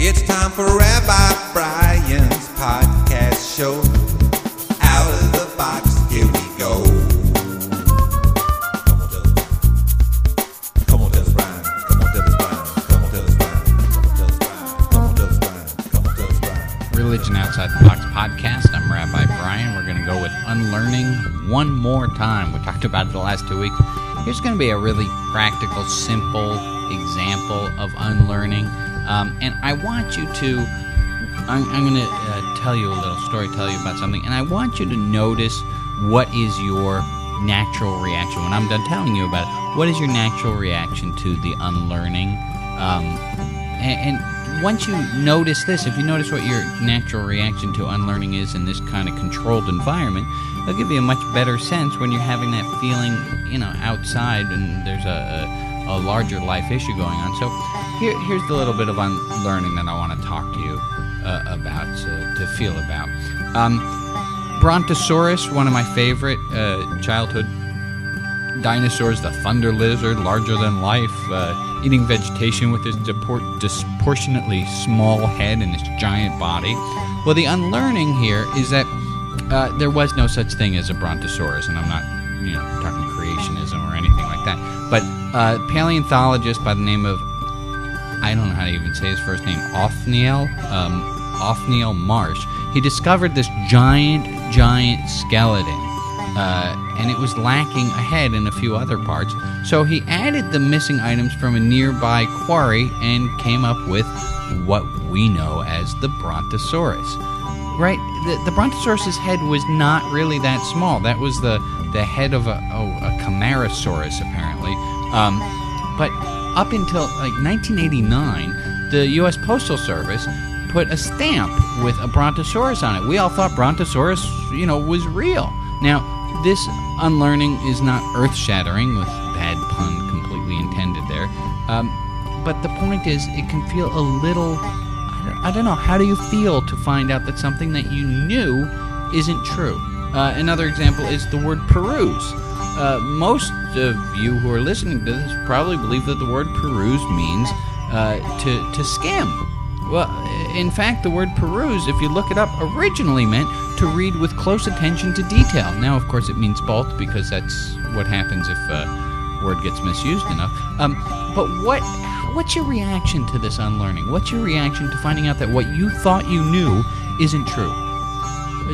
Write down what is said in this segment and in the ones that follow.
It's time for Rabbi Brian's podcast show. Out of the box, here we go. Come on, tell us. Come on, tell us, Brian. Come on, tell us, Brian. Come on, tell us, Brian. Come on, tell us, Brian. Come on, tell us, Brian. Come on, tell us, Brian. Religion Outside the Box podcast. I'm Rabbi Brian. We're going to go with unlearning one more time. We talked about it the last two weeks. Here's going to be a really practical, simple example of unlearning. Um, and I want you to, I'm, I'm going to uh, tell you a little story, tell you about something, and I want you to notice what is your natural reaction. When I'm done telling you about it, what is your natural reaction to the unlearning? Um, and, and once you notice this, if you notice what your natural reaction to unlearning is in this kind of controlled environment, it'll give you a much better sense when you're having that feeling, you know, outside and there's a, a, a larger life issue going on. So here, here's the little bit of unlearning that I want to talk to you uh, about, uh, to feel about. Um, Brontosaurus, one of my favorite uh, childhood dinosaurs, the thunder lizard, larger than life, uh, eating vegetation with depor- disproportionately small head and his giant body. Well, the unlearning here is that uh, there was no such thing as a brontosaurus, and I'm not, you know, talking creationism or anything like that. But uh, paleontologist by the name of I don't know how to even say his first name, Othniel, um, Othniel Marsh. He discovered this giant, giant skeleton, uh, and it was lacking a head and a few other parts. So he added the missing items from a nearby quarry and came up with what we know as the Brontosaurus. Right? The, the Brontosaurus's head was not really that small. That was the, the head of a, oh, a Camarasaurus, apparently. Um, but up until like 1989, the U.S. Postal Service put a stamp with a Brontosaurus on it. We all thought Brontosaurus, you know, was real. Now, this unlearning is not earth-shattering, with bad pun completely intended there. Um, but the point is, it can feel a little. I don't, I don't know. How do you feel to find out that something that you knew isn't true? Uh, another example is the word peruse. Uh, most of you who are listening to this probably believe that the word peruse means uh, to, to skim. Well, in fact, the word peruse, if you look it up, originally meant to read with close attention to detail. Now, of course, it means both because that's what happens if a word gets misused enough. Um, but what what's your reaction to this unlearning? What's your reaction to finding out that what you thought you knew isn't true?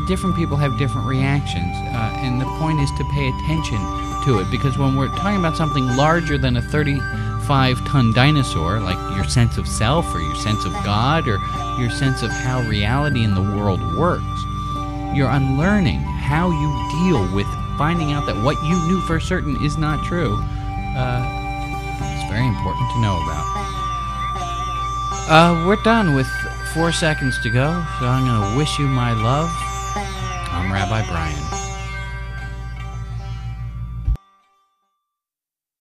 Different people have different reactions, uh, and the point is to pay attention to it because when we're talking about something larger than a 35 ton dinosaur, like your sense of self or your sense of God or your sense of how reality in the world works, you're unlearning how you deal with finding out that what you knew for certain is not true. Uh, it's very important to know about. Uh, we're done with four seconds to go, so I'm going to wish you my love. I'm Rabbi Brian.